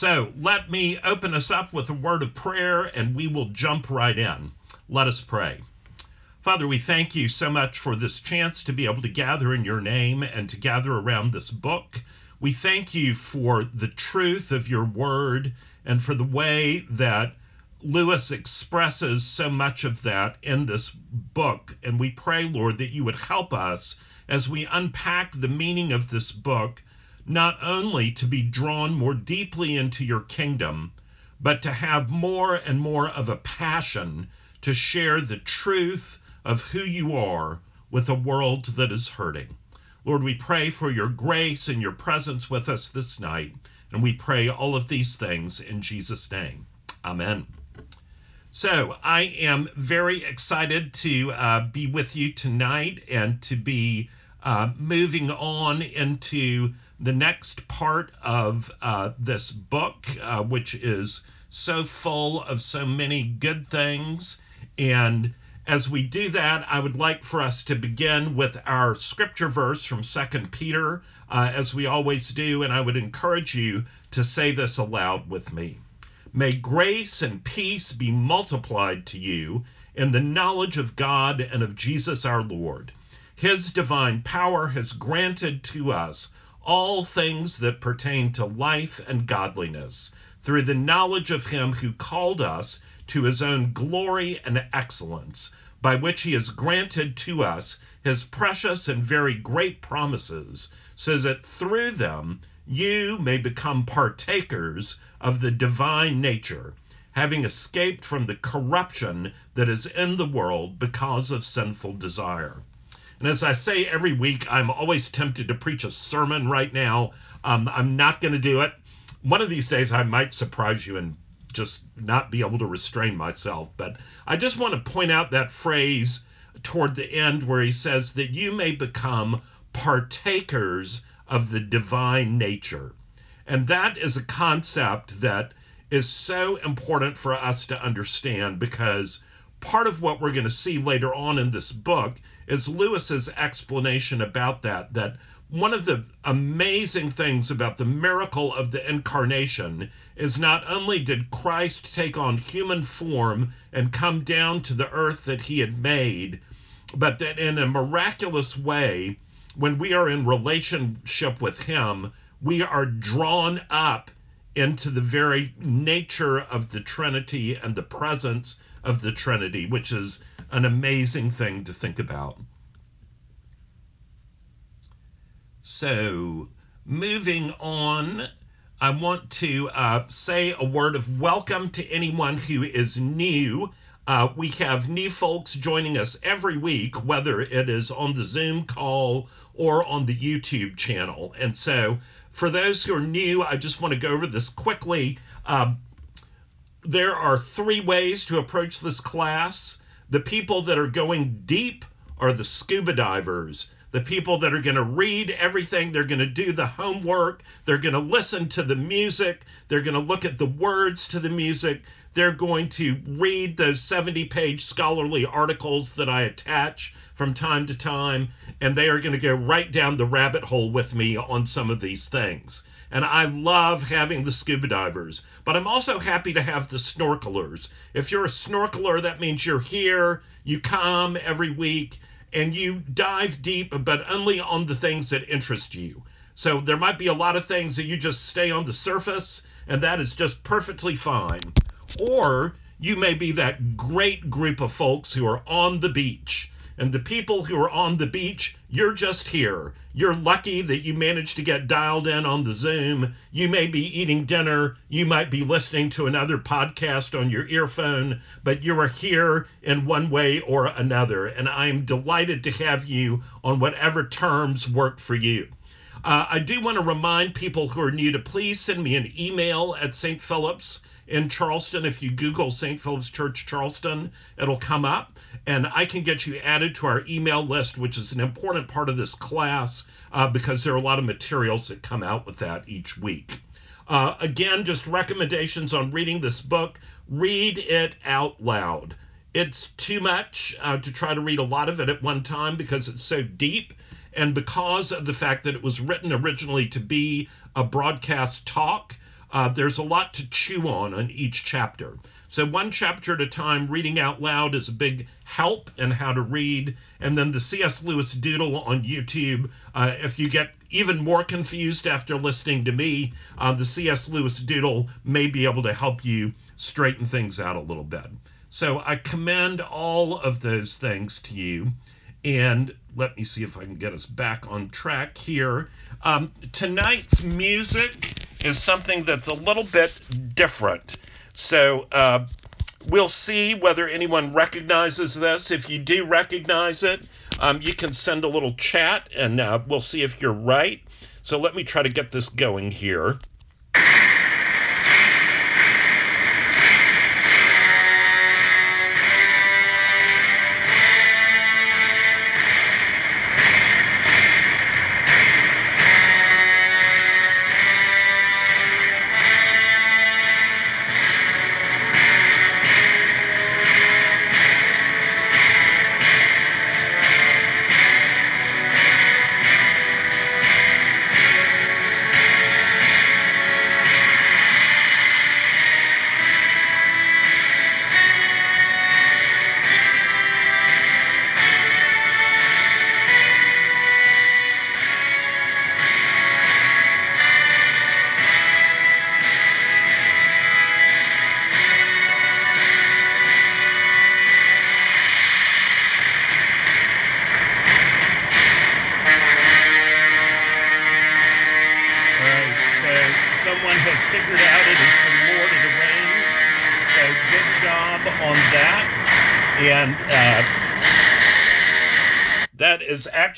So let me open us up with a word of prayer and we will jump right in. Let us pray. Father, we thank you so much for this chance to be able to gather in your name and to gather around this book. We thank you for the truth of your word and for the way that Lewis expresses so much of that in this book. And we pray, Lord, that you would help us as we unpack the meaning of this book not only to be drawn more deeply into your kingdom, but to have more and more of a passion to share the truth of who you are with a world that is hurting. Lord, we pray for your grace and your presence with us this night, and we pray all of these things in Jesus' name. Amen. So, I am very excited to uh, be with you tonight and to be uh, moving on into the next part of uh, this book, uh, which is so full of so many good things. And as we do that, I would like for us to begin with our scripture verse from 2 Peter, uh, as we always do. And I would encourage you to say this aloud with me. May grace and peace be multiplied to you in the knowledge of God and of Jesus our Lord. His divine power has granted to us all things that pertain to life and godliness through the knowledge of him who called us to his own glory and excellence, by which he has granted to us his precious and very great promises, so that through them you may become partakers of the divine nature, having escaped from the corruption that is in the world because of sinful desire. And as I say every week, I'm always tempted to preach a sermon right now. Um, I'm not going to do it. One of these days, I might surprise you and just not be able to restrain myself. But I just want to point out that phrase toward the end where he says that you may become partakers of the divine nature. And that is a concept that is so important for us to understand because part of what we're going to see later on in this book is Lewis's explanation about that that one of the amazing things about the miracle of the incarnation is not only did Christ take on human form and come down to the earth that he had made, but that in a miraculous way, when we are in relationship with him, we are drawn up into the very nature of the Trinity and the presence of the Trinity, which is an amazing thing to think about. So, moving on, I want to uh, say a word of welcome to anyone who is new. Uh, we have new folks joining us every week, whether it is on the Zoom call or on the YouTube channel. And so, for those who are new, I just want to go over this quickly. Um, there are three ways to approach this class. The people that are going deep are the scuba divers. The people that are going to read everything, they're going to do the homework, they're going to listen to the music, they're going to look at the words to the music, they're going to read those 70 page scholarly articles that I attach from time to time, and they are going to go right down the rabbit hole with me on some of these things. And I love having the scuba divers, but I'm also happy to have the snorkelers. If you're a snorkeler, that means you're here, you come every week, and you dive deep, but only on the things that interest you. So there might be a lot of things that you just stay on the surface, and that is just perfectly fine. Or you may be that great group of folks who are on the beach. And the people who are on the beach, you're just here. You're lucky that you managed to get dialed in on the Zoom. You may be eating dinner. You might be listening to another podcast on your earphone, but you are here in one way or another. And I'm delighted to have you on whatever terms work for you. Uh, I do want to remind people who are new to please send me an email at St. Philip's in Charleston. If you Google St. Philip's Church Charleston, it'll come up, and I can get you added to our email list, which is an important part of this class uh, because there are a lot of materials that come out with that each week. Uh, again, just recommendations on reading this book. Read it out loud. It's too much uh, to try to read a lot of it at one time because it's so deep and because of the fact that it was written originally to be a broadcast talk, uh, there's a lot to chew on on each chapter. So, one chapter at a time, reading out loud is a big help in how to read. And then the C.S. Lewis Doodle on YouTube. Uh, if you get even more confused after listening to me, uh, the C.S. Lewis Doodle may be able to help you straighten things out a little bit. So, I commend all of those things to you. And let me see if I can get us back on track here. Um, tonight's music is something that's a little bit different. So uh, we'll see whether anyone recognizes this. If you do recognize it, um, you can send a little chat and uh, we'll see if you're right. So let me try to get this going here.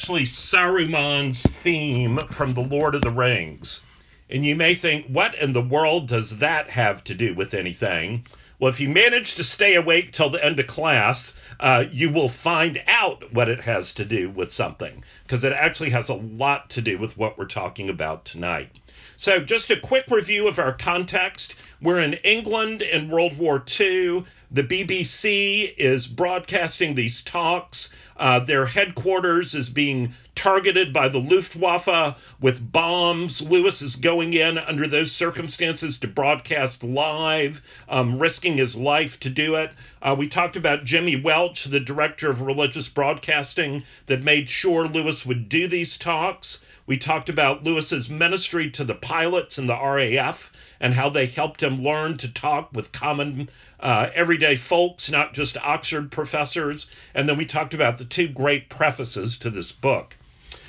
Actually Saruman's theme from The Lord of the Rings. And you may think, what in the world does that have to do with anything? Well, if you manage to stay awake till the end of class, uh, you will find out what it has to do with something, because it actually has a lot to do with what we're talking about tonight. So, just a quick review of our context. We're in England in World War II. The BBC is broadcasting these talks. Uh, their headquarters is being targeted by the Luftwaffe with bombs. Lewis is going in under those circumstances to broadcast live, um, risking his life to do it. Uh, we talked about Jimmy Welch, the director of religious broadcasting, that made sure Lewis would do these talks. We talked about Lewis's ministry to the pilots in the RAF and how they helped him learn to talk with common uh, everyday folks, not just Oxford professors. And then we talked about the two great prefaces to this book.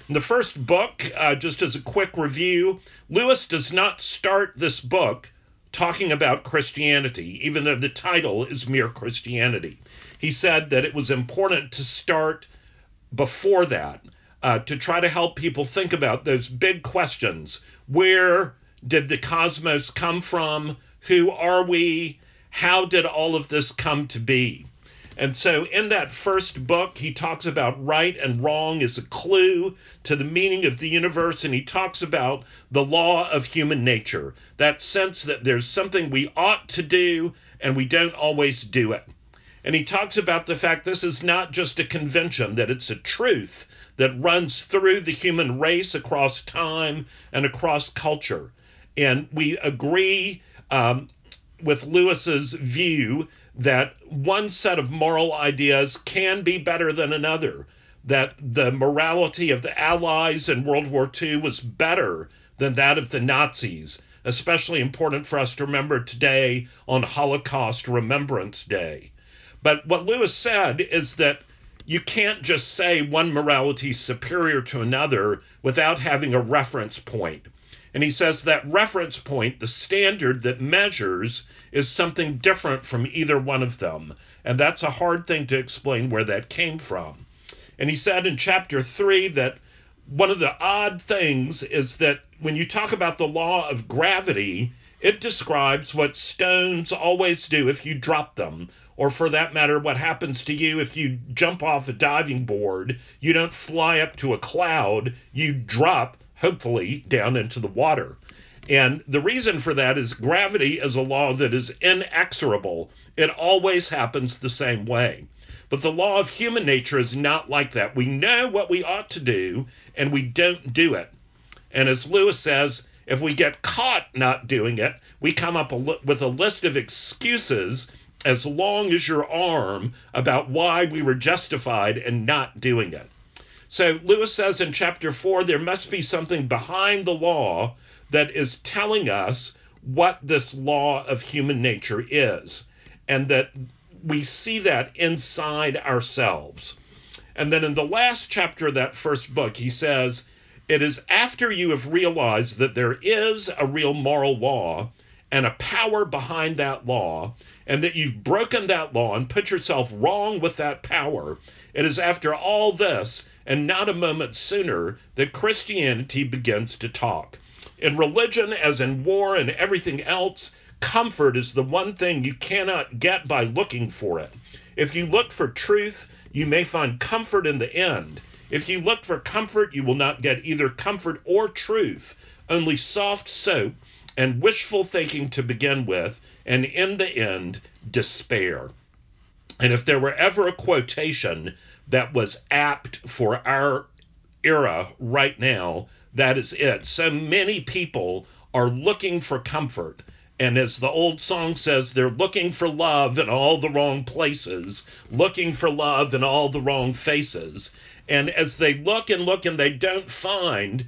In the first book, uh, just as a quick review, Lewis does not start this book talking about Christianity, even though the title is Mere Christianity. He said that it was important to start before that uh, to try to help people think about those big questions. Where did the cosmos come from? Who are we? how did all of this come to be? And so, in that first book, he talks about right and wrong as a clue to the meaning of the universe, and he talks about the law of human nature that sense that there's something we ought to do and we don't always do it. And he talks about the fact this is not just a convention, that it's a truth that runs through the human race across time and across culture. And we agree um, with Lewis's view that one set of moral ideas can be better than another, that the morality of the Allies in World War II was better than that of the Nazis, especially important for us to remember today on Holocaust Remembrance Day. But what Lewis said is that you can't just say one morality is superior to another without having a reference point. And he says that reference point, the standard that measures, is something different from either one of them. And that's a hard thing to explain where that came from. And he said in chapter 3 that one of the odd things is that when you talk about the law of gravity, it describes what stones always do if you drop them, or for that matter, what happens to you if you jump off a diving board. You don't fly up to a cloud, you drop hopefully down into the water. And the reason for that is gravity is a law that is inexorable. It always happens the same way. But the law of human nature is not like that. We know what we ought to do, and we don't do it. And as Lewis says, If we get caught not doing it, we come up with a list of excuses as long as your arm about why we were justified in not doing it. So Lewis says in chapter 4 there must be something behind the law that is telling us what this law of human nature is, and that we see that inside ourselves. And then in the last chapter of that first book, he says, It is after you have realized that there is a real moral law and a power behind that law, and that you've broken that law and put yourself wrong with that power. It is after all this, and not a moment sooner, that Christianity begins to talk. In religion, as in war and everything else, comfort is the one thing you cannot get by looking for it. If you look for truth, you may find comfort in the end. If you look for comfort, you will not get either comfort or truth, only soft soap and wishful thinking to begin with, and in the end, despair. And if there were ever a quotation that was apt for our era right now, that is it. So many people are looking for comfort. And as the old song says, they're looking for love in all the wrong places, looking for love in all the wrong faces. And as they look and look and they don't find,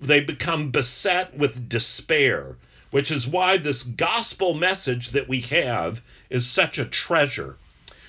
they become beset with despair, which is why this gospel message that we have is such a treasure.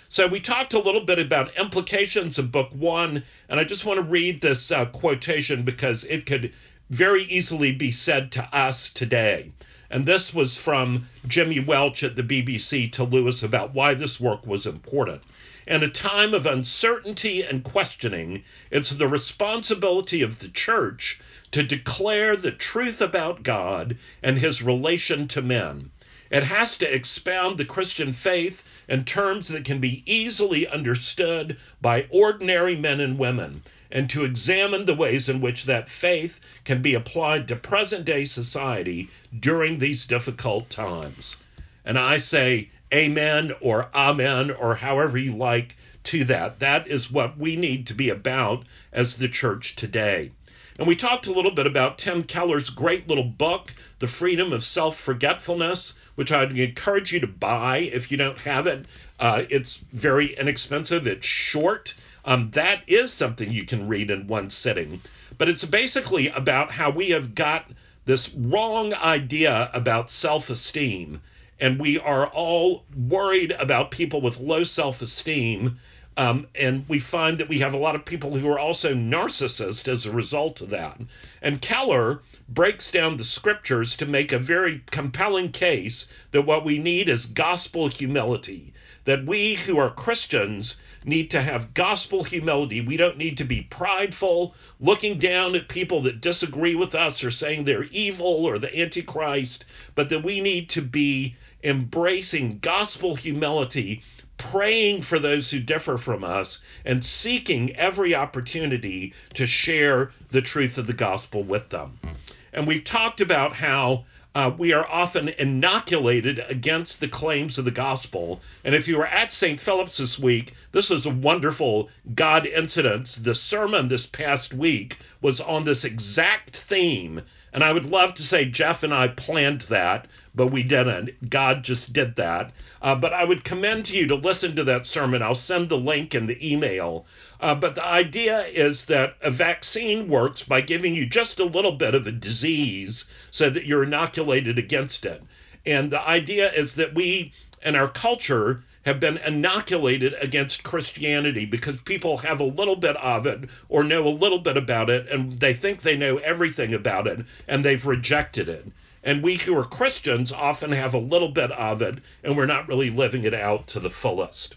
So we talked a little bit about implications of book one, and I just want to read this uh, quotation because it could very easily be said to us today. And this was from Jimmy Welch at the BBC to Lewis about why this work was important. In a time of uncertainty and questioning, it's the responsibility of the church to declare the truth about God and his relation to men. It has to expound the Christian faith in terms that can be easily understood by ordinary men and women, and to examine the ways in which that faith can be applied to present day society during these difficult times. And I say amen or amen or however you like to that. That is what we need to be about as the church today. And we talked a little bit about Tim Keller's great little book, The Freedom of Self Forgetfulness, which I'd encourage you to buy if you don't have it. Uh, it's very inexpensive, it's short. Um, that is something you can read in one sitting. But it's basically about how we have got this wrong idea about self esteem. And we are all worried about people with low self esteem um, and we find that we have a lot of people who are also narcissists as a result of that. And Keller breaks down the scriptures to make a very compelling case that what we need is gospel humility. That we who are Christians need to have gospel humility. We don't need to be prideful, looking down at people that disagree with us or saying they're evil or the Antichrist, but that we need to be embracing gospel humility praying for those who differ from us, and seeking every opportunity to share the truth of the gospel with them. And we've talked about how uh, we are often inoculated against the claims of the gospel. And if you were at St. Philip's this week, this was a wonderful God incident. The sermon this past week was on this exact theme. And I would love to say Jeff and I planned that, but we didn't. God just did that. Uh, but I would commend you to listen to that sermon. I'll send the link in the email. Uh, but the idea is that a vaccine works by giving you just a little bit of a disease so that you're inoculated against it. And the idea is that we and our culture have been inoculated against Christianity because people have a little bit of it or know a little bit about it and they think they know everything about it and they've rejected it. And we who are Christians often have a little bit of it, and we're not really living it out to the fullest.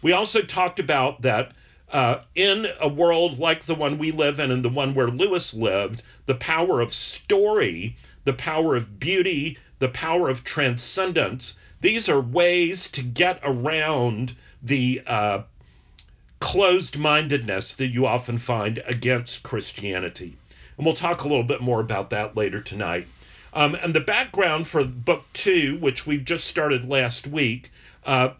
We also talked about that uh, in a world like the one we live in and the one where Lewis lived, the power of story, the power of beauty, the power of transcendence, these are ways to get around the uh, closed mindedness that you often find against Christianity. And we'll talk a little bit more about that later tonight. Um, and the background for book two, which we've just started last week, uh,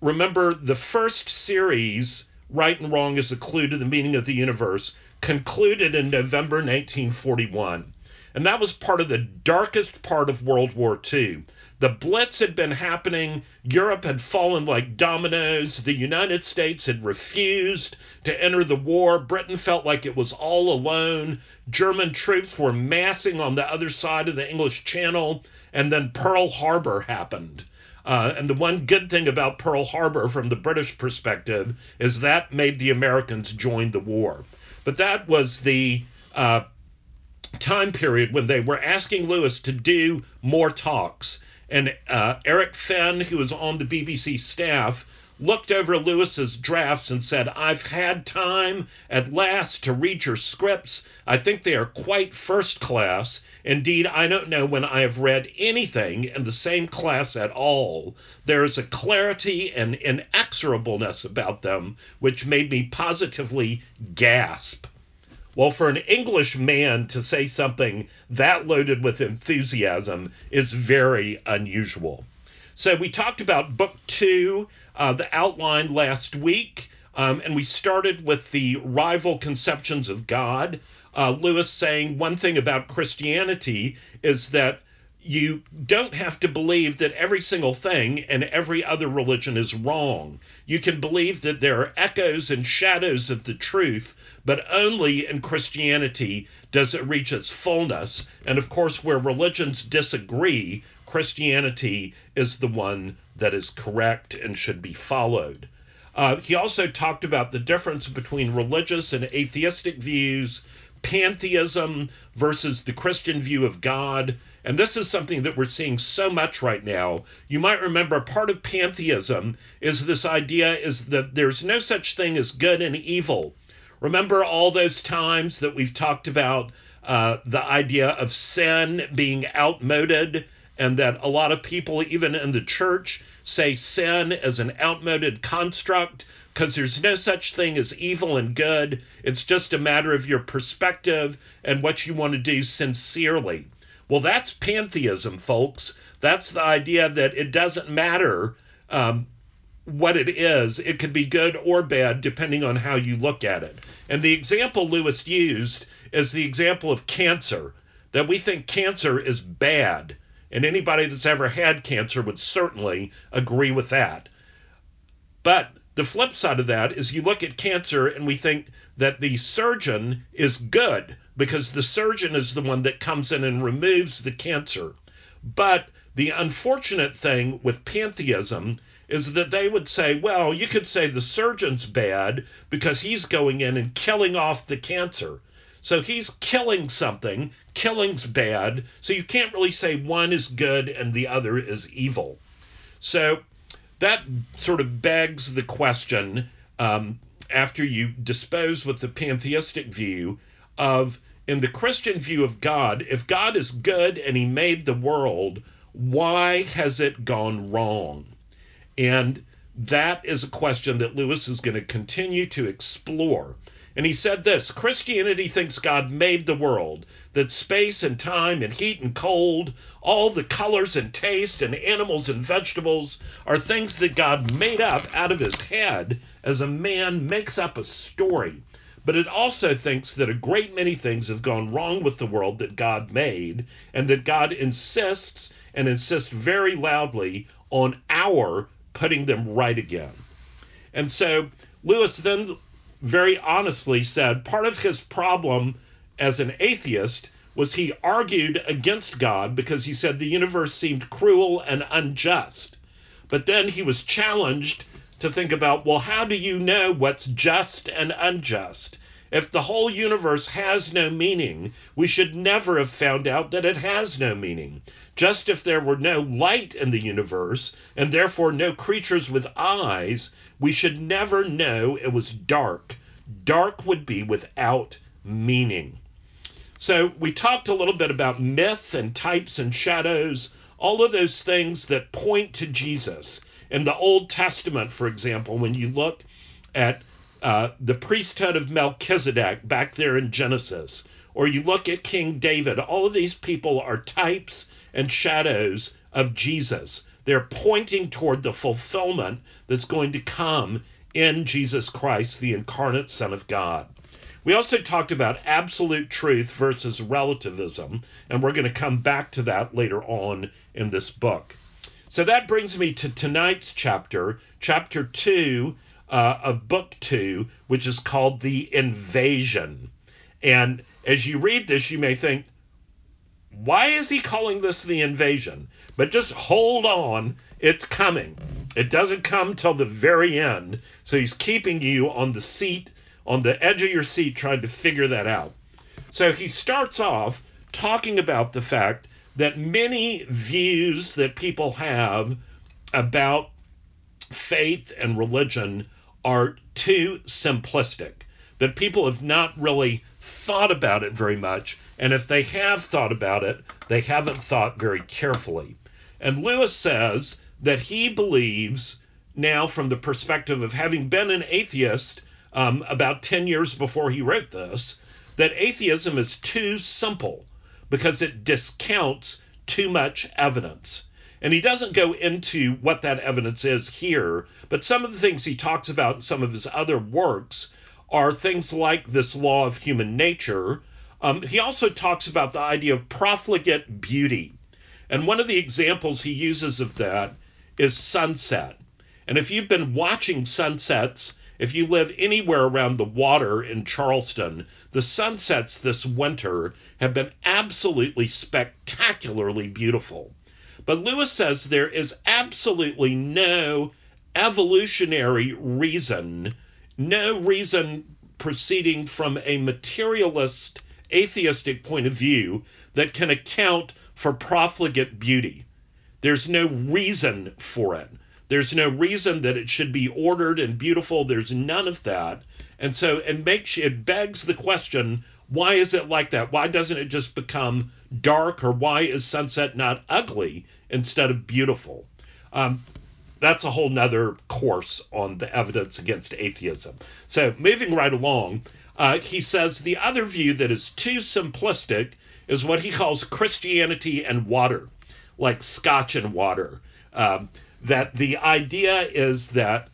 remember the first series, Right and Wrong is a Clue to the Meaning of the Universe, concluded in November 1941. And that was part of the darkest part of World War II. The Blitz had been happening. Europe had fallen like dominoes. The United States had refused to enter the war. Britain felt like it was all alone. German troops were massing on the other side of the English Channel. And then Pearl Harbor happened. Uh, and the one good thing about Pearl Harbor from the British perspective is that made the Americans join the war. But that was the uh, time period when they were asking Lewis to do more talks. And uh, Eric Fenn, who was on the BBC staff, looked over Lewis's drafts and said, I've had time at last to read your scripts. I think they are quite first class. Indeed, I don't know when I have read anything in the same class at all. There is a clarity and inexorableness about them which made me positively gasp. Well, for an English man to say something that loaded with enthusiasm is very unusual. So we talked about book two, uh, the outline last week, um, and we started with the rival conceptions of God. Uh, Lewis saying one thing about Christianity is that you don't have to believe that every single thing and every other religion is wrong. You can believe that there are echoes and shadows of the truth, but only in Christianity does it reach its fullness. And of course, where religions disagree, Christianity is the one that is correct and should be followed. Uh, he also talked about the difference between religious and atheistic views, pantheism versus the Christian view of God. And this is something that we're seeing so much right now. You might remember part of pantheism is this idea is that there's no such thing as good and evil. Remember all those times that we've talked about uh, the idea of sin being outmoded, and that a lot of people, even in the church, say sin is an outmoded construct because there's no such thing as evil and good. It's just a matter of your perspective and what you want to do sincerely. Well, that's pantheism, folks. That's the idea that it doesn't matter um, what it is. It could be good or bad depending on how you look at it. And the example Lewis used is the example of cancer, that we think cancer is bad. And anybody that's ever had cancer would certainly agree with that. But the flip side of that is you look at cancer and we think that the surgeon is good because the surgeon is the one that comes in and removes the cancer. But the unfortunate thing with pantheism is that they would say, well, you could say the surgeon's bad because he's going in and killing off the cancer. So he's killing something, killing's bad, so you can't really say one is good and the other is evil. So that sort of begs the question um, after you dispose with the pantheistic view of in the Christian view of God, if God is good and he made the world, why has it gone wrong? And that is a question that Lewis is going to continue to explore. And he said this Christianity thinks God made the world, that space and time and heat and cold, all the colors and taste and animals and vegetables are things that God made up out of his head as a man makes up a story. But it also thinks that a great many things have gone wrong with the world that God made, and that God insists and insists very loudly on our putting them right again. And so Lewis then very honestly said part of his problem as an atheist was he argued against God because he said the universe seemed cruel and unjust. But then he was challenged to think about well, how do you know what's just and unjust? If the whole universe has no meaning, we should never have found out that it has no meaning. Just if there were no light in the universe, and therefore no creatures with eyes, we should never know it was dark. Dark would be without meaning. So we talked a little bit about myth and types and shadows, all of those things that point to Jesus. In the Old Testament, for example, when you look at uh, the priesthood of Melchizedek back there in Genesis, or you look at King David, all of these people are types and shadows of Jesus. They're pointing toward the fulfillment that's going to come in Jesus Christ, the incarnate Son of God. We also talked about absolute truth versus relativism, and we're going to come back to that later on in this book. So that brings me to tonight's chapter, chapter 2 uh, of book 2, which is called The Invasion. And as you read this, you may think, why is he calling this the invasion? But just hold on, it's coming. It doesn't come till the very end. So he's keeping you on the seat, on the edge of your seat, trying to figure that out. So he starts off talking about the fact that many views that people have about faith and religion are too simplistic, that people have not really thought about it very much. And if they have thought about it, they haven't thought very carefully. And Lewis says that he believes now, from the perspective of having been an atheist um, about 10 years before he wrote this, that atheism is too simple because it discounts too much evidence. And he doesn't go into what that evidence is here, but some of the things he talks about in some of his other works are things like this law of human nature. Um, he also talks about the idea of profligate beauty. And one of the examples he uses of that is sunset. And if you've been watching sunsets, if you live anywhere around the water in Charleston, the sunsets this winter have been absolutely spectacularly beautiful. But Lewis says there is absolutely no evolutionary reason no reason proceeding from a materialist, atheistic point of view that can account for profligate beauty. There's no reason for it. There's no reason that it should be ordered and beautiful. There's none of that. And so it makes it begs the question, why is it like that? Why doesn't it just become dark or why is sunset not ugly instead of beautiful? Um, that's a whole nother course on the evidence against atheism. So, moving right along, uh, he says the other view that is too simplistic is what he calls Christianity and water, like scotch and water. Um, that the idea is that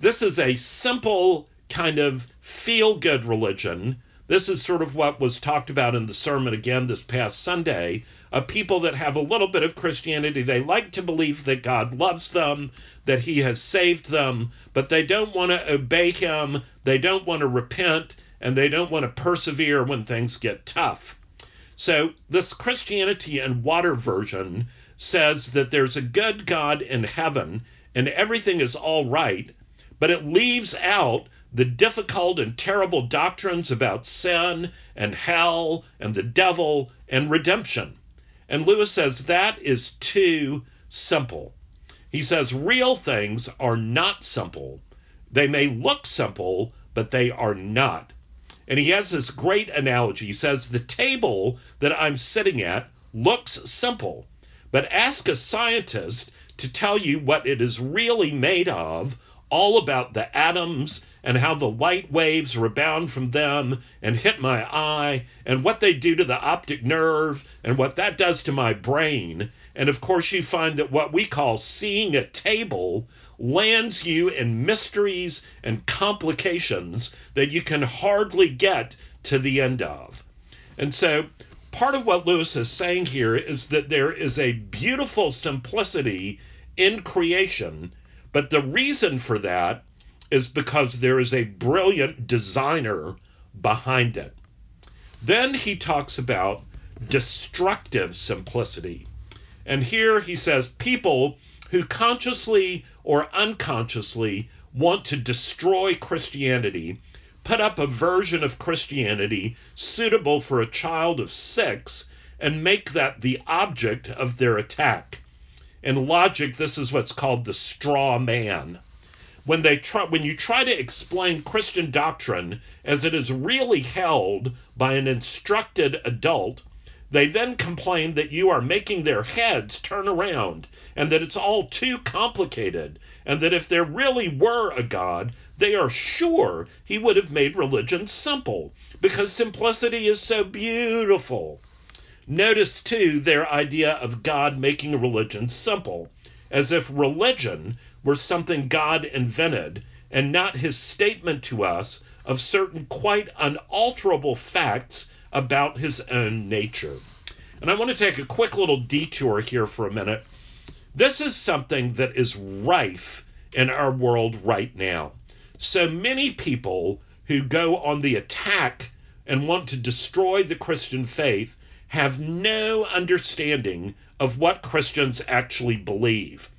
this is a simple kind of feel good religion. This is sort of what was talked about in the sermon again this past Sunday of people that have a little bit of Christianity. They like to believe that God loves them, that He has saved them, but they don't want to obey Him, they don't want to repent, and they don't want to persevere when things get tough. So, this Christianity and water version says that there's a good God in heaven and everything is all right, but it leaves out the difficult and terrible doctrines about sin and hell and the devil and redemption. And Lewis says that is too simple. He says real things are not simple. They may look simple, but they are not. And he has this great analogy. He says, The table that I'm sitting at looks simple, but ask a scientist to tell you what it is really made of, all about the atoms and how the light waves rebound from them and hit my eye and what they do to the optic nerve and what that does to my brain. And of course, you find that what we call seeing a table lands you in mysteries and complications that you can hardly get to the end of. And so, part of what Lewis is saying here is that there is a beautiful simplicity in creation, but the reason for that is because there is a brilliant designer behind it. Then he talks about destructive simplicity. And here he says people who consciously or unconsciously want to destroy Christianity put up a version of Christianity suitable for a child of six and make that the object of their attack. In logic, this is what's called the straw man when they try when you try to explain Christian doctrine as it is really held by an instructed adult, they then complain that you are making their heads turn around and that it's all too complicated, and that if there really were a God, they are sure he would have made religion simple because simplicity is so beautiful. Notice, too, their idea of God making religion simple, as if religion were something God invented and not his statement to us of certain quite unalterable facts about his own nature. And I want to take a quick little detour here for a minute. This is something that is rife in our world right now. So many people who go on the attack and want to destroy the Christian faith have no understanding of what Christians actually believe.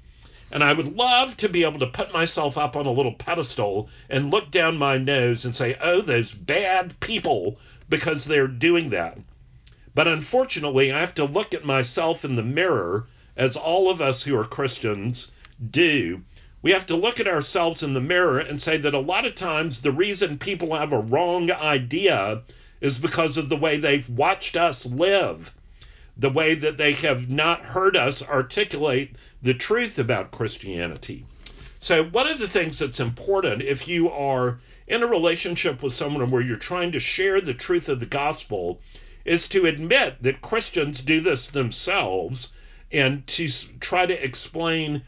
And I would love to be able to put myself up on a little pedestal and look down my nose and say, oh, those bad people, because they're doing that. But unfortunately, I have to look at myself in the mirror, as all of us who are Christians do. We have to look at ourselves in the mirror and say that a lot of times the reason people have a wrong idea is because of the way they've watched us live, the way that they have not heard us articulate the truth about Christianity. So, one of the things that's important if you are in a relationship with someone where you're trying to share the truth of the gospel is to admit that Christians do this themselves and to try to explain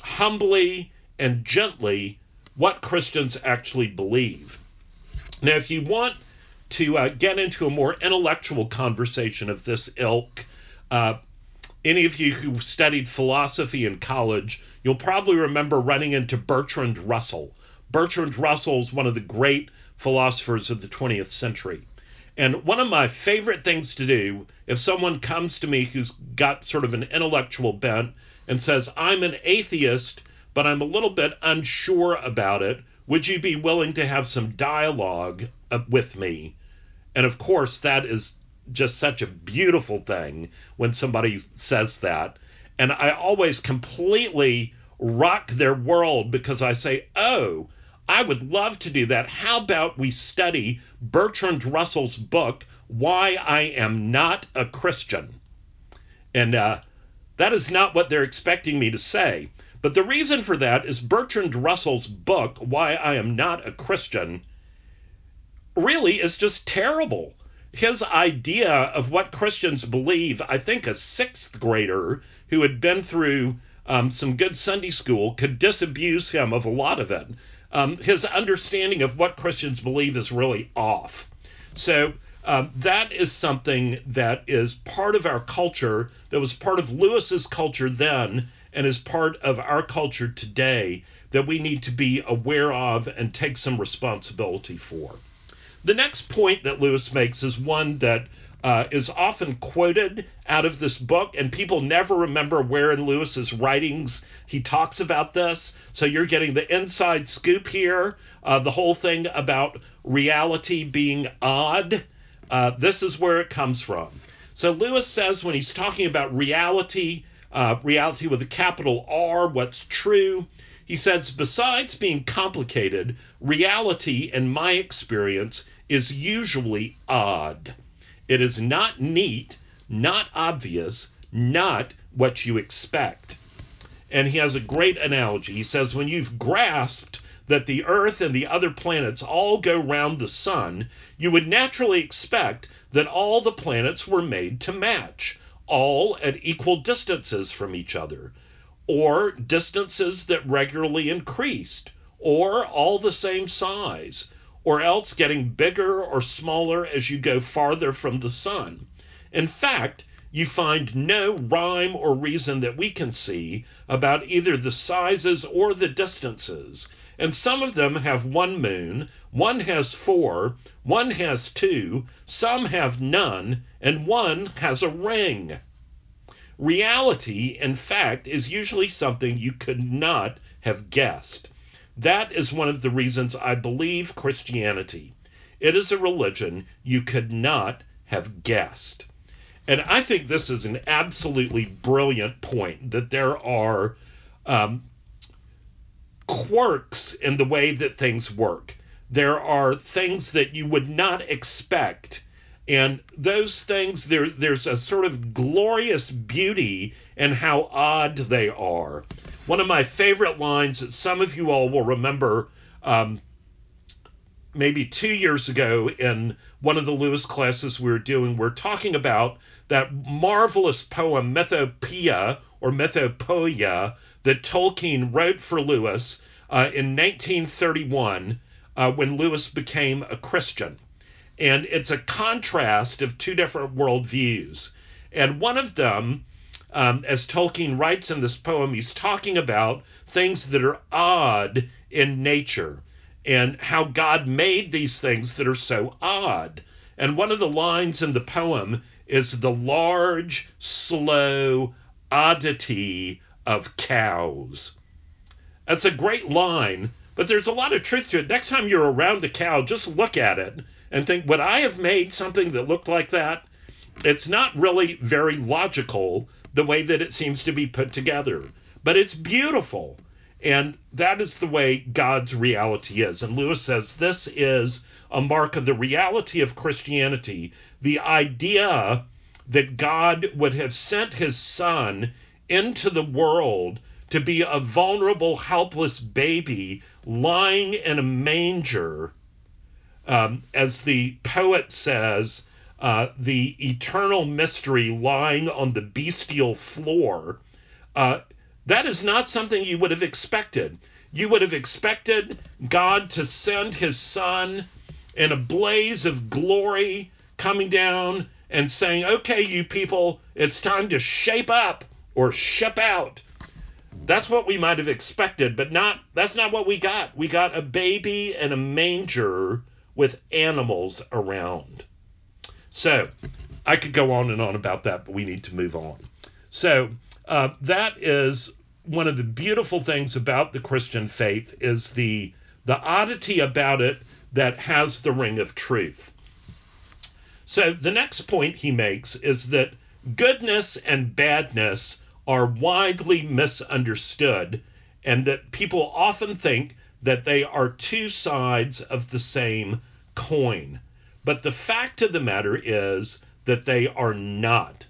humbly and gently what Christians actually believe. Now, if you want to uh, get into a more intellectual conversation of this ilk. Uh, any of you who studied philosophy in college, you'll probably remember running into Bertrand Russell. Bertrand Russell is one of the great philosophers of the 20th century. And one of my favorite things to do, if someone comes to me who's got sort of an intellectual bent and says, I'm an atheist, but I'm a little bit unsure about it, would you be willing to have some dialogue uh, with me? And of course, that is just such a beautiful thing when somebody says that. And I always completely rock their world because I say, oh, I would love to do that. How about we study Bertrand Russell's book, Why I Am Not a Christian? And uh, that is not what they're expecting me to say. But the reason for that is Bertrand Russell's book, Why I Am Not a Christian, really is just terrible. His idea of what Christians believe, I think a sixth grader who had been through um, some good Sunday school could disabuse him of a lot of it. Um, his understanding of what Christians believe is really off. So um, that is something that is part of our culture, that was part of Lewis's culture then, and is part of our culture today that we need to be aware of and take some responsibility for. The next point that Lewis makes is one that uh, is often quoted out of this book, and people never remember where in Lewis's writings he talks about this. So you're getting the inside scoop here, uh, the whole thing about reality being odd. Uh, this is where it comes from. So Lewis says when he's talking about reality, uh, reality with a capital R, what's true. He says, besides being complicated, reality, in my experience, is usually odd. It is not neat, not obvious, not what you expect. And he has a great analogy. He says, when you've grasped that the Earth and the other planets all go round the sun, you would naturally expect that all the planets were made to match all at equal distances from each other, or distances that regularly increased, or all the same size, or else getting bigger or smaller as you go farther from the sun. In fact, you find no rhyme or reason that we can see about either the sizes or the distances. And some of them have one moon, one has four, one has two, some have none, and one has a ring. Reality, in fact, is usually something you could not have guessed. That is one of the reasons I believe Christianity. It is a religion you could not have guessed. And I think this is an absolutely brilliant point that there are um, quirks in the way that things work. There are things that you would not expect and those things, there, there's a sort of glorious beauty in how odd they are. One of my favorite lines that some of you all will remember um, maybe two years ago in one of the Lewis classes we were doing, we're talking about that marvelous poem, Mythopoeia or Mythopoeia, that Tolkien wrote for Lewis uh, in 1931 uh, when Lewis became a Christian. And it's a contrast of two different worldviews. And one of them, um, as Tolkien writes in this poem, he's talking about things that are odd in nature and how God made these things that are so odd. And one of the lines in the poem is the large, slow oddity of cows. That's a great line, but there's a lot of truth to it. Next time you're around a cow, just look at it and think, would I have made something that looked like that? It's not really very logical the way that it seems to be put together, but it's beautiful. And that is the way God's reality is. And Lewis says this is a mark of the reality of Christianity. The idea that God would have sent his son into the world to be a vulnerable, helpless baby lying in a manger, um, as the poet says, uh, the eternal mystery lying on the bestial floor. Uh, that is not something you would have expected. You would have expected God to send his son in a blaze of glory coming down and saying, okay, you people, it's time to shape up or ship out. That's what we might have expected, but not that's not what we got. We got a baby in a manger with animals around. So I could go on and on about that, but we need to move on. So uh, that is one of the beautiful things about the Christian faith is the the oddity about it that has the ring of truth. So the next point he makes is that goodness and badness are widely misunderstood and that people often think that they are two sides of the same coin. But the fact of the matter is that they are not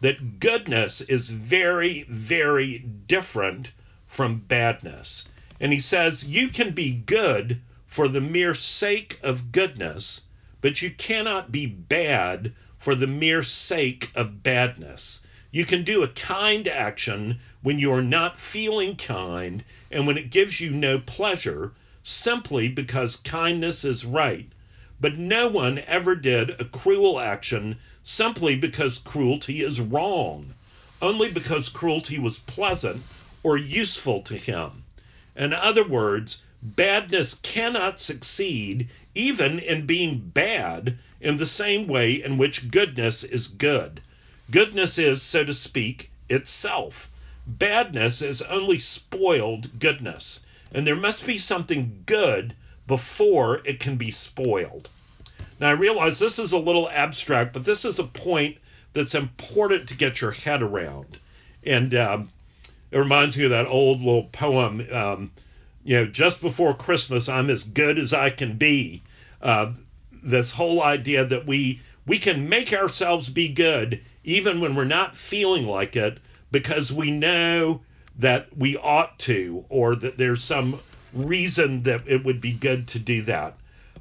that goodness is very, very different from badness. And he says you can be good for the mere sake of goodness, but you cannot be bad for the mere sake of badness. You can do a kind action when you are not feeling kind and when it gives you no pleasure simply because kindness is right. But no one ever did a cruel action simply because cruelty is wrong, only because cruelty was pleasant or useful to him. In other words, badness cannot succeed even in being bad in the same way in which goodness is good. Goodness is, so to speak, itself. Badness is only spoiled goodness, and there must be something good before it can be spoiled. Now, I realize this is a little abstract, but this is a point that's important to get your head around. And um, it reminds me of that old little poem, um, you know, just before Christmas, I'm as good as I can be. Uh, this whole idea that we we can make ourselves be good even when we're not feeling like it because we know that we ought to or that there's some reason that it would be good to do that.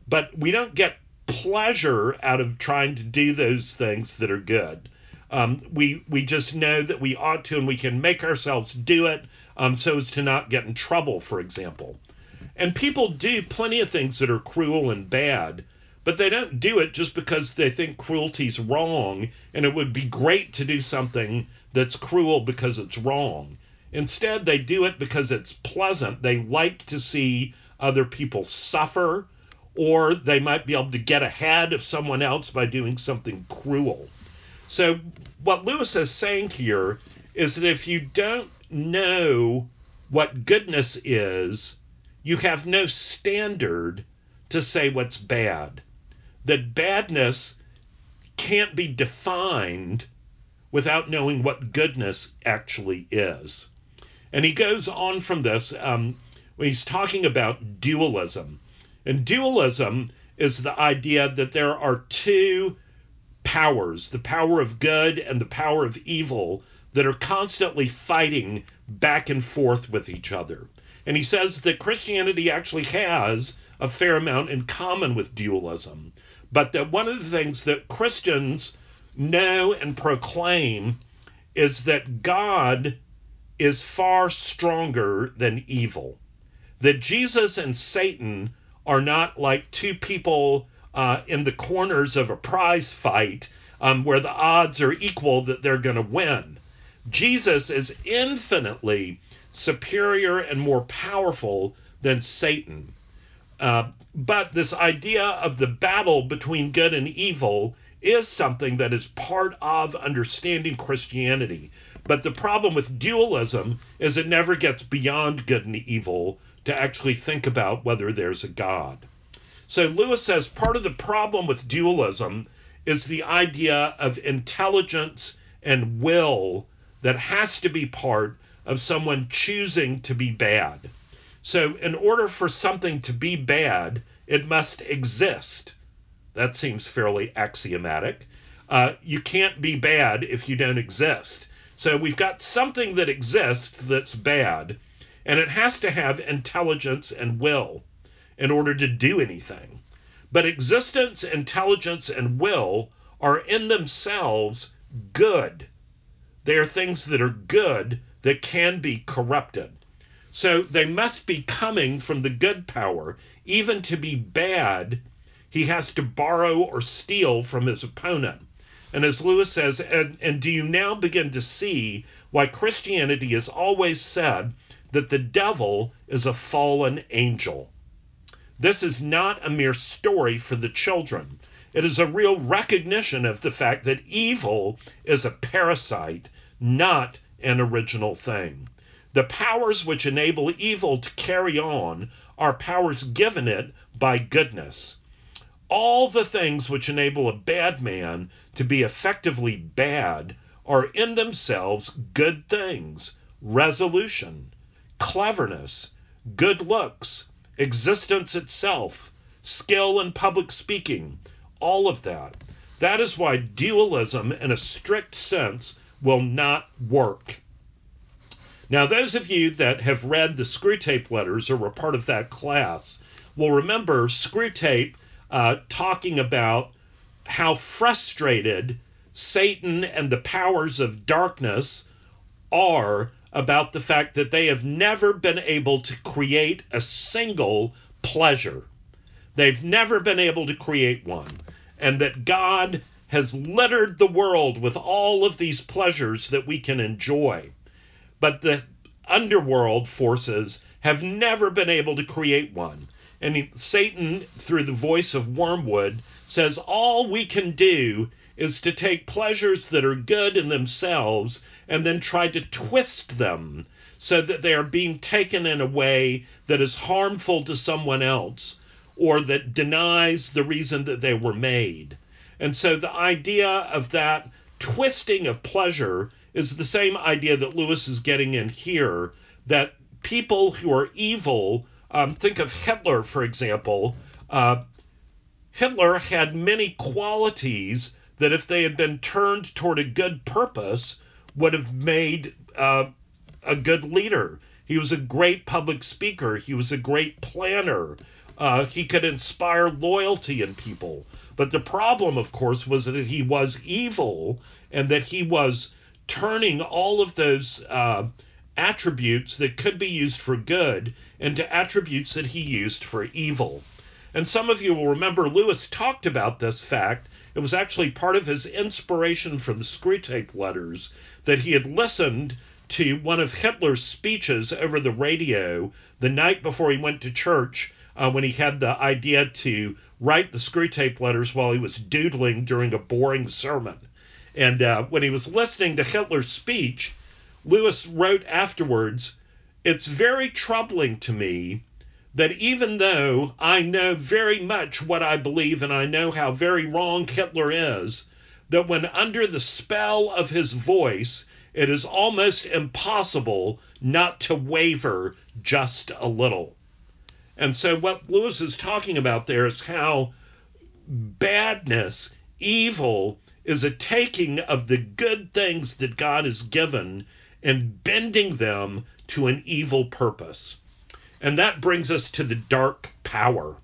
But we don't get pleasure out of trying to do those things that are good. Um, we we just know that we ought to, and we can make ourselves do it um, so as to not get in trouble, for example. And people do plenty of things that are cruel and bad, but they don't do it just because they think cruelty's wrong, and it would be great to do something that's cruel because it's wrong. Instead, they do it because it's pleasant. They like to see other people suffer or they might be able to get ahead of someone else by doing something cruel. So, what Lewis is saying here is that if you don't know what goodness is, you have no standard to say what's bad. That badness can't be defined without knowing what goodness actually is. And he goes on from this um, when he's talking about dualism. And dualism is the idea that there are two powers, the power of good and the power of evil, that are constantly fighting back and forth with each other. And he says that Christianity actually has a fair amount in common with dualism, but that one of the things that Christians know and proclaim is that God is far stronger than evil, that Jesus and Satan are not like two people uh, in the corners of a prize fight um, where the odds are equal that they're going to win. Jesus is infinitely superior and more powerful than Satan. Uh, but this idea of the battle between good and evil is something that is part of understanding Christianity. But the problem with dualism is it never gets beyond good and evil to actually think about whether there's a God. So Lewis says part of the problem with dualism is the idea of intelligence and will that has to be part of someone choosing to be bad. So, in order for something to be bad, it must exist. That seems fairly axiomatic. Uh, you can't be bad if you don't exist. So, we've got something that exists that's bad, and it has to have intelligence and will in order to do anything. But existence, intelligence, and will are in themselves good. They are things that are good that can be corrupted. So they must be coming from the good power. Even to be bad, he has to borrow or steal from his opponent. And as Lewis says, and, and do you now begin to see why Christianity has always said that the devil is a fallen angel? This is not a mere story for the children. It is a real recognition of the fact that evil is a parasite, not an original thing. The powers which enable evil to carry on are powers given it by goodness. All the things which enable a bad man to be effectively bad are in themselves good things resolution, cleverness, good looks, existence itself, skill in public speaking, all of that. That is why dualism, in a strict sense, will not work. Now, those of you that have read the Screwtape letters or were part of that class will remember Screwtape uh, talking about how frustrated Satan and the powers of darkness are about the fact that they have never been able to create a single pleasure. They've never been able to create one. And that God has littered the world with all of these pleasures that we can enjoy. But the underworld forces have never been able to create one. And Satan, through the voice of Wormwood, says all we can do is to take pleasures that are good in themselves and then try to twist them so that they are being taken in a way that is harmful to someone else or that denies the reason that they were made. And so the idea of that twisting of pleasure is the same idea that Lewis is getting in here that people who are evil, um, think of Hitler, for example. Uh, Hitler had many qualities that, if they had been turned toward a good purpose, would have made uh, a good leader. He was a great public speaker. He was a great planner. Uh, he could inspire loyalty in people. But the problem, of course, was that he was evil and that he was turning all of those uh, attributes that could be used for good into attributes that he used for evil. And some of you will remember Lewis talked about this fact. It was actually part of his inspiration for the Screwtape letters that he had listened to one of Hitler's speeches over the radio the night before he went to church uh, when he had the idea to write the Screwtape letters while he was doodling during a boring sermon. And uh, when he was listening to Hitler's speech, Lewis wrote afterwards, It's very troubling to me that even though I know very much what I believe and I know how very wrong Hitler is, that when under the spell of his voice, it is almost impossible not to waver just a little. And so, what Lewis is talking about there is how badness, evil, is a taking of the good things that God has given and bending them to an evil purpose. And that brings us to the dark power.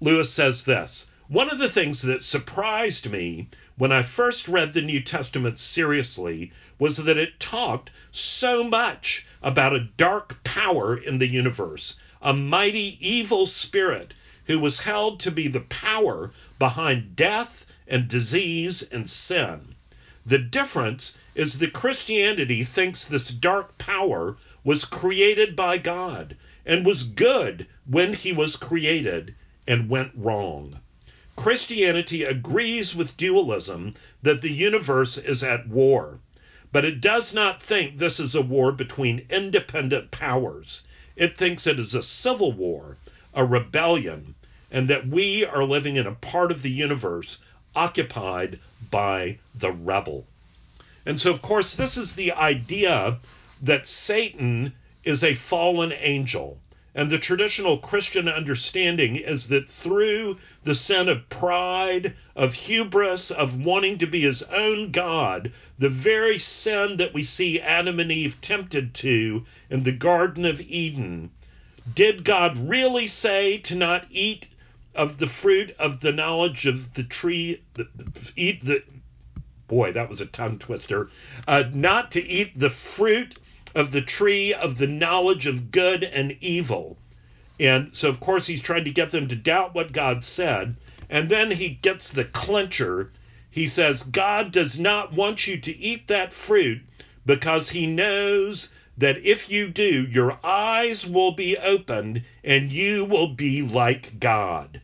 Lewis says this One of the things that surprised me when I first read the New Testament seriously was that it talked so much about a dark power in the universe. a mighty evil spirit who was held to be the power behind death and disease and sin. The difference is that Christianity thinks this dark power was created by God and was good when he was created and went wrong. Christianity agrees with dualism that the universe is at war, but it does not think this is a war between independent powers. It thinks it is a civil war, a rebellion, and that we are living in a part of the universe occupied by the rebel. And so, of course, this is the idea that Satan is a fallen angel. And the traditional Christian understanding is that through the sin of pride, of hubris, of wanting to be his own God, the very sin that we see Adam and Eve tempted to in the Garden of Eden, did God really say to not eat of the fruit of the knowledge of the tree, eat the, boy, that was a tongue twister, uh, not to eat the fruit of the tree of the knowledge of good and evil. And so, of course, he's trying to get them to doubt what God said. And then he gets the clincher. He says, God does not want you to eat that fruit because he knows that if you do, your eyes will be opened and you will be like God.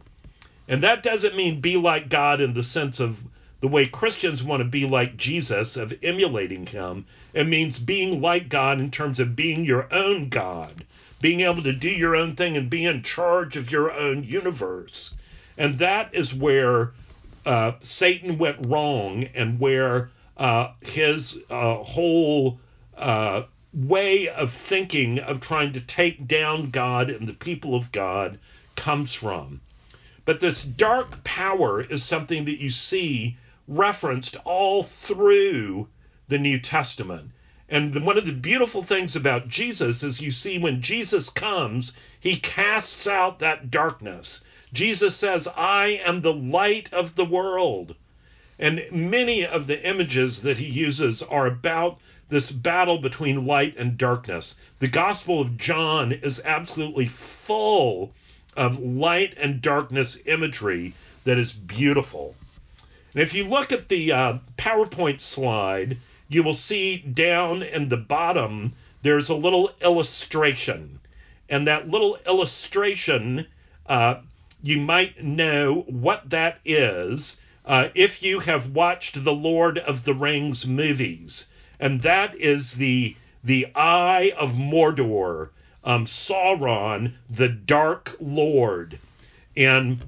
And that doesn't mean be like God in the sense of the way Christians want to be like Jesus, of emulating him. It means being like God in terms of being your own God, being able to do your own thing and be in charge of your own universe. And that is where uh, Satan went wrong and where uh, his uh, whole uh, way of thinking of trying to take down God and the people of God comes from. But this dark power is something that you see referenced all through the New Testament. And one of the beautiful things about Jesus is you see when Jesus comes, he casts out that darkness. Jesus says, I am the light of the world. And many of the images that he uses are about this battle between light and darkness. The Gospel of John is absolutely full of light and darkness imagery that is beautiful. And if you look at the uh, PowerPoint slide, you will see down in the bottom there's a little illustration. And that little illustration, uh, you might know what that is uh, if you have watched the Lord of the Rings movies and that is the the eye of Mordor, um, Sauron, the Dark Lord, and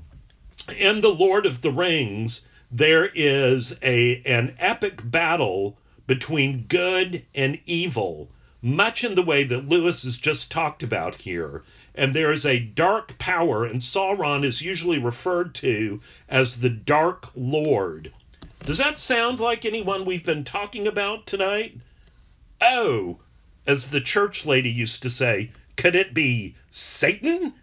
in the Lord of the Rings there is a an epic battle between good and evil, much in the way that Lewis has just talked about here. And there is a dark power, and Sauron is usually referred to as the Dark Lord. Does that sound like anyone we've been talking about tonight? Oh, as the church lady used to say, could it be Satan?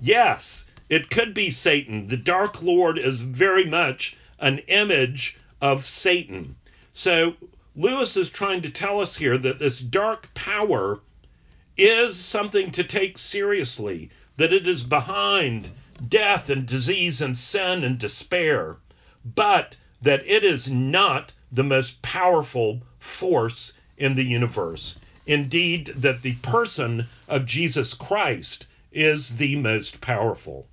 Yes, it could be Satan. The Dark Lord is very much an image of Satan. So Lewis is trying to tell us here that this dark power is something to take seriously, that it is behind death and disease and sin and despair. But that it is not the most powerful force in the universe. Indeed, that the person of Jesus Christ is the most powerful.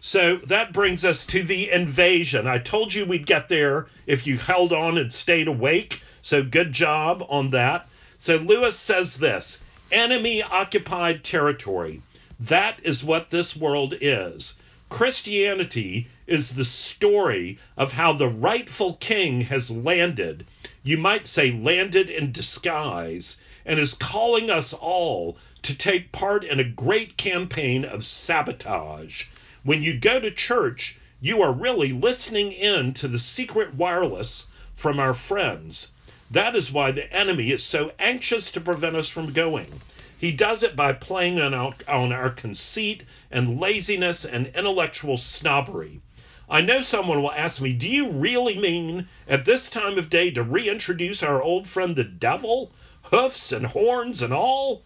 So that brings us to the invasion. I told you we'd get there if you held on and stayed awake. So good job on that. So Lewis says this enemy occupied territory. That is what this world is. Christianity is the story of how the rightful king has landed, you might say landed in disguise, and is calling us all to take part in a great campaign of sabotage. When you go to church, you are really listening in to the secret wireless from our friends. That is why the enemy is so anxious to prevent us from going. He does it by playing on our, on our conceit and laziness and intellectual snobbery. I know someone will ask me, Do you really mean at this time of day to reintroduce our old friend the devil? Hoofs and horns and all?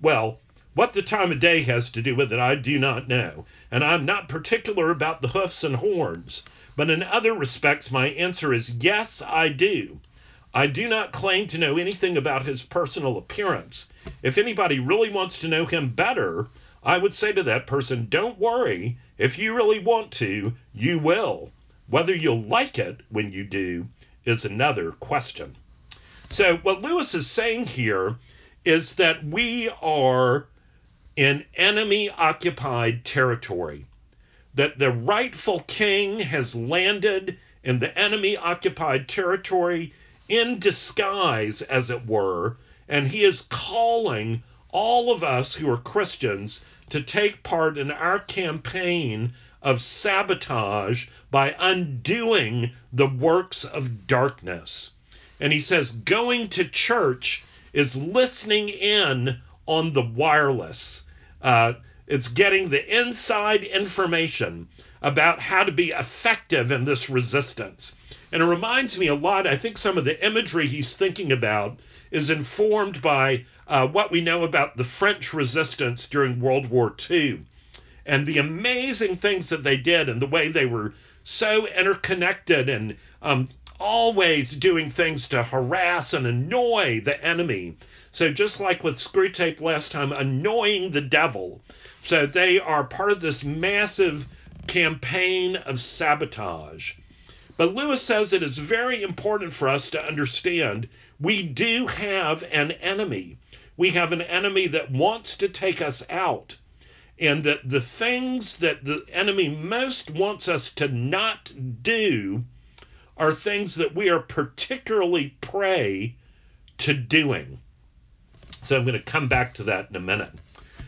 Well, What the time of day has to do with it, I do not know, and I'm not particular about the hoofs and horns. But in other respects, my answer is yes, I do. I do not claim to know anything about his personal appearance. If anybody really wants to know him better, I would say to that person, don't worry. If you really want to, you will. Whether you'll like it when you do is another question. So, what Lewis is saying here is that we are in enemy occupied territory, that the rightful king has landed in the enemy occupied territory in disguise, as it were, and he is calling all of us who are Christians to take part in our campaign of sabotage by undoing the works of darkness. And he says, going to church is listening in on the wireless. Uh, it's getting the inside information about how to be effective in this resistance. And it reminds me a lot, I think some of the imagery he's thinking about is informed by uh, what we know about the French resistance during World War II and the amazing things that they did and the way they were so interconnected and um, always doing things to harass and annoy the enemy. So, just like with Screwtape last time, annoying the devil. So, they are part of this massive campaign of sabotage. But Lewis says it is very important for us to understand we do have an enemy. We have an enemy that wants to take us out. And that the things that the enemy most wants us to not do are things that we are particularly prey to doing. So I'm going to come back to that in a minute.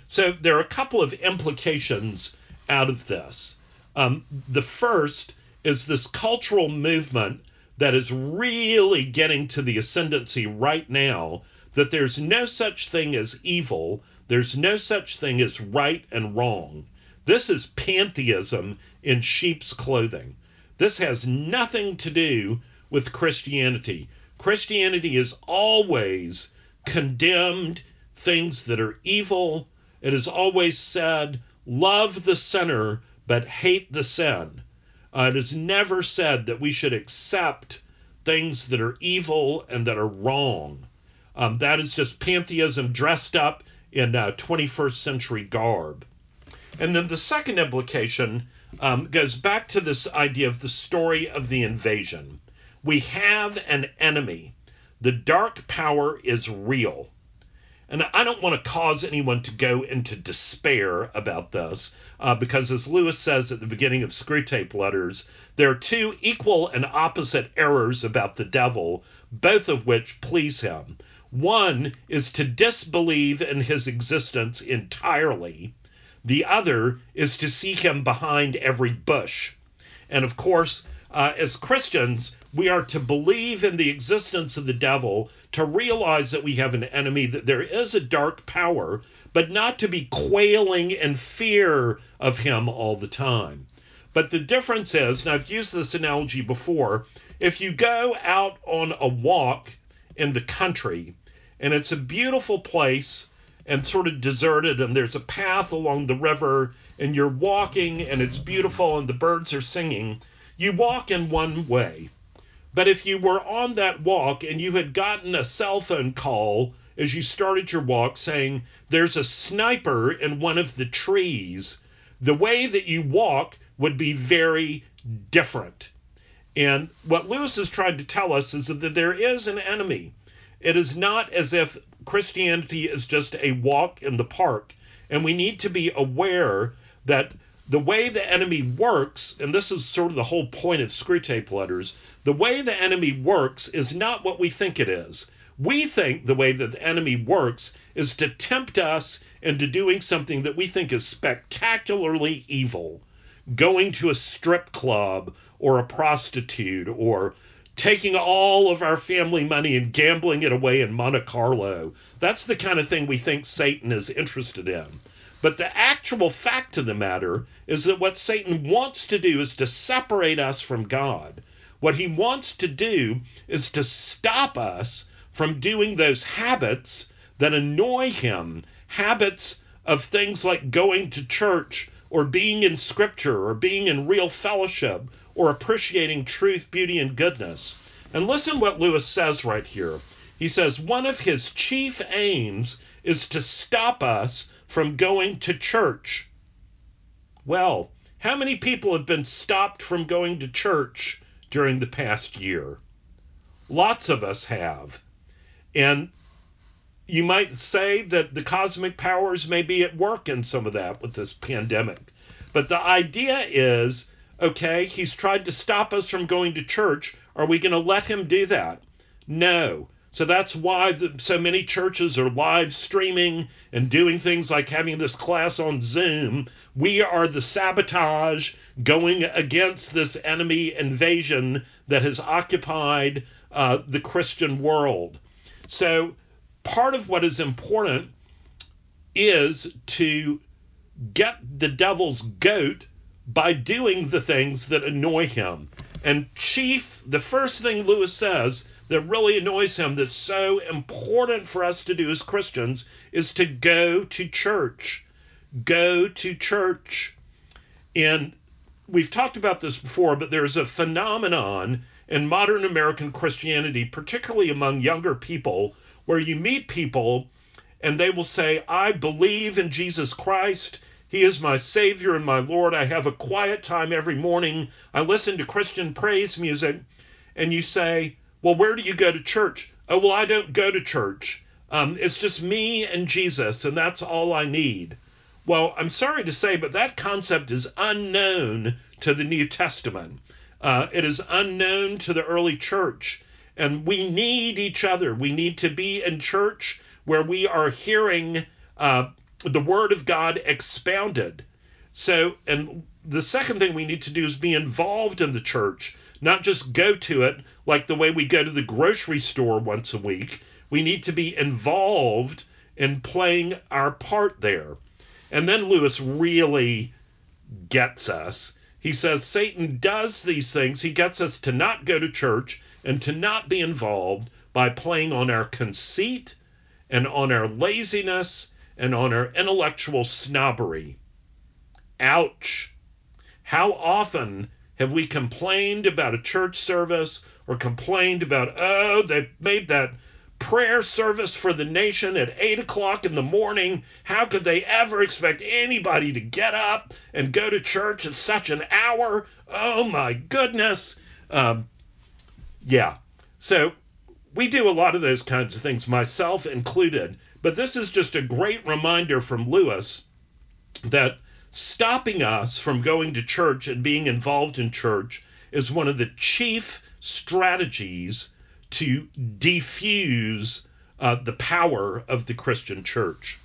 So there are a couple of implications out of this. Um, the first is this cultural movement that is really getting to the ascendancy right now that there's no such thing as evil, there's no such thing as right and wrong. This is pantheism in sheep's clothing. This has nothing to do with Christianity. Christianity has always condemned things that are evil. It has always said, love the sinner, but hate the sin. Uh, it has never said that we should accept things that are evil and that are wrong. Um, that is just pantheism dressed up in uh, 21st century garb. And then the second implication um, goes back to this idea of the story of the invasion. We have an enemy. The dark power is real. And I don't want to cause anyone to go into despair about this, uh, because as Lewis says at the beginning of Screwtape Letters, there are two equal and opposite errors about the devil, both of which please him. One is to disbelieve in his existence entirely, the other is to see him behind every bush. And of course, uh, as Christians, we are to believe in the existence of the devil, to realize that we have an enemy, that there is a dark power, but not to be quailing in fear of him all the time. But the difference is, and I've used this analogy before, if you go out on a walk in the country and it's a beautiful place and sort of deserted and there's a path along the river and you're walking and it's beautiful and the birds are singing, you walk in one way. But if you were on that walk and you had gotten a cell phone call as you started your walk saying there's a sniper in one of the trees, the way that you walk would be very different. And what Lewis is trying to tell us is that there is an enemy. It is not as if Christianity is just a walk in the park. And we need to be aware that the way the enemy works, and this is sort of the whole point of Screwtape letters, the way the enemy works is not what we think it is. We think the way that the enemy works is to tempt us into doing something that we think is spectacularly evil. Going to a strip club or a prostitute or taking all of our family money and gambling it away in Monte Carlo. That's the kind of thing we think Satan is interested in. But the actual fact of the matter is that what Satan wants to do is to separate us from God. What he wants to do is to stop us from doing those habits that annoy him, habits of things like going to church or being in scripture or being in real fellowship or appreciating truth, beauty, and goodness. And listen what Lewis says right here. He says, one of his chief aims is to stop us from going to church. Well, how many people have been stopped from going to church during the past year? Lots of us have. And you might say that the cosmic powers may be at work in some of that with this pandemic. But the idea is okay, he's tried to stop us from going to church. Are we going to let him do that? No. So that's why the, so many churches are live streaming and doing things like having this class on Zoom. We are the sabotage going against this enemy invasion that has occupied uh, the Christian world. So part of what is important is to get the devil's goat by doing the things that annoy him. And chief, the first thing Lewis says that really annoys him that's so important for us to do as Christians is to go to church. Go to church. And we've talked about this before, but there's a phenomenon in modern American Christianity, particularly among younger people, where you meet people and they will say, I believe in Jesus Christ. He is my Savior and my Lord. I have a quiet time every morning. I listen to Christian praise music. And you say, well, where do you go to church? Oh, well, I don't go to church. Um, it's just me and Jesus, and that's all I need. Well, I'm sorry to say, but that concept is unknown to the New Testament. Uh, it is unknown to the early church. And we need each other. We need to be in church where we are hearing uh, the Word of God expounded. So, and the second thing we need to do is be involved in the church not just go to it like the way we go to the grocery store once a week. We need to be involved in playing our part there. And then Lewis really gets us. He says Satan does these things. He gets us to not go to church and to not be involved by playing on our conceit and on our laziness and on our intellectual snobbery. Ouch. How often have we complained about a church service or complained about, oh, they made that prayer service for the nation at 8 o'clock in the morning? How could they ever expect anybody to get up and go to church at such an hour? Oh, my goodness. Um, yeah. So we do a lot of those kinds of things, myself included. But this is just a great reminder from Lewis that stopping us from going to church and being involved in church is one of the chief strategies to defuse uh, the power of the Christian church.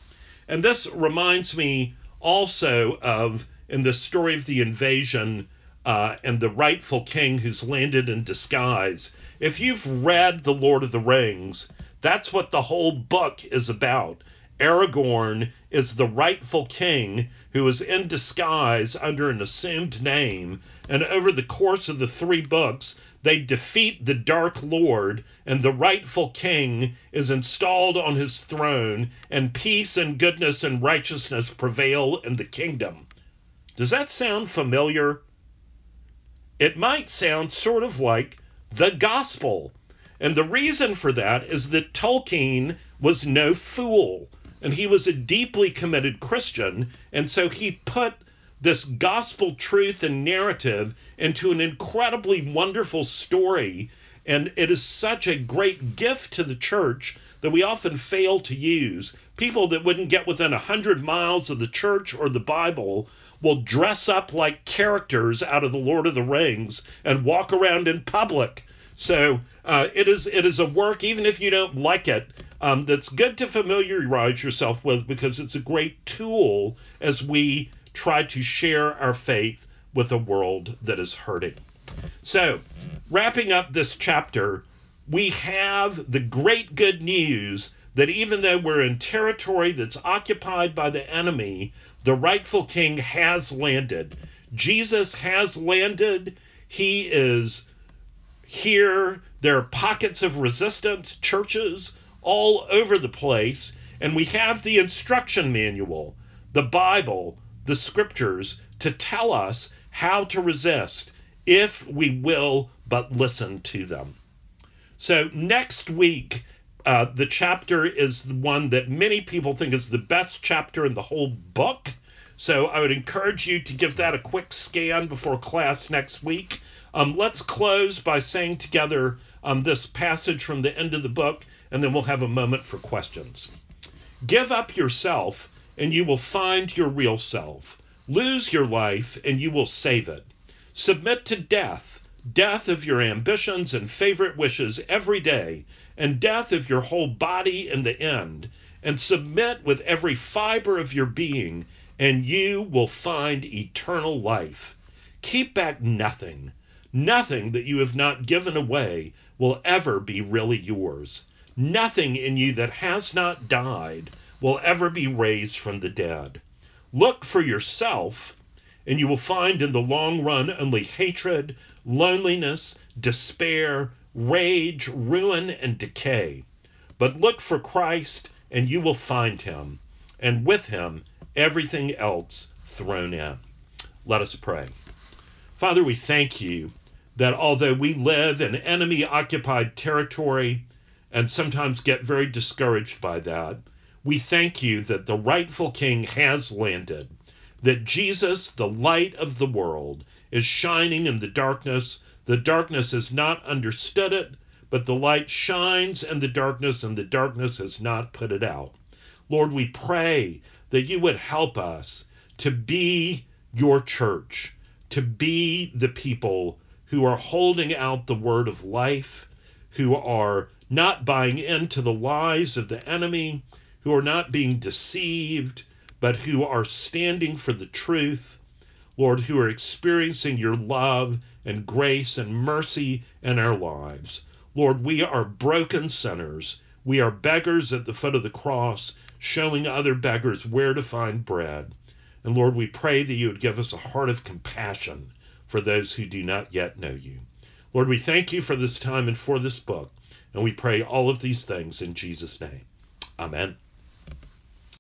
And this reminds me also of in the story of the invasion uh, and the rightful king who's landed in disguise. If you've read The Lord of the Rings, that's what the whole book is about. Aragorn is the rightful king who is in disguise under an assumed name, and over the course of the three books, they defeat the Dark Lord, and the rightful king is installed on his throne, and peace and goodness and righteousness prevail in the kingdom. Does that sound familiar? It might sound sort of like the gospel. And the reason for that is that Tolkien was no fool and he was a deeply committed Christian. And so he put this gospel truth and narrative into an incredibly wonderful story. And it is such a great gift to the church that we often fail to use. People that wouldn't get within a hundred miles of the church or the Bible will dress up like characters out of the Lord of the Rings and walk around in public. So uh, it is it is a work, even if you don't like it, um, that's good to familiarize yourself with because it's a great tool as we try to share our faith with a world that is hurting. So, wrapping up this chapter, we have the great good news that even though we're in territory that's occupied by the enemy, the rightful king has landed. Jesus has landed. He is here. There are pockets of resistance, churches all over the place. And we have the instruction manual. the Bible, the scriptures, to tell us how to resist if we will but listen to them. So next week, uh, the chapter is the one that many people think is the best chapter in the whole book. So I would encourage you to give that a quick scan before class next week. Um, let's close by saying together um, this passage from the end of the book, and then we'll have a moment for questions. Give up yourself, and you will find your real self. Lose your life, and you will save it. Submit to death, death of your ambitions and favorite wishes every day, and death of your whole body in the end, and submit with every fiber of your being, and you will find eternal life. Keep back nothing. Nothing that you have not given away will ever be really yours. Nothing in you that has not died will ever be raised from the dead. Look for yourself, and you will find in the long run only hatred, loneliness, despair, rage, ruin, and decay. But look for Christ, and you will find him, and with him everything else thrown in. Let us pray. Father, we thank you that although we live in enemy occupied territory and sometimes get very discouraged by that, we thank you that the rightful king has landed, that Jesus, the light of the world, is shining in the darkness the darkness has not understood it, but the light shines in the darkness, and the darkness has not put it out. Lord, we pray that you would help us to be your church, to be the people who are holding out the word of life, who are not buying into the lies of the enemy, who are not being deceived, but who are standing for the truth, Lord, who are experiencing your love and grace and mercy in our lives. Lord, we are broken sinners. We are beggars at the foot of the cross, showing other beggars where to find bread. And Lord, we pray that you would give us a heart of compassion for those who do not yet know you. Lord, we thank you for this time and for this book. And we pray all of these things in Jesus' name. Amen.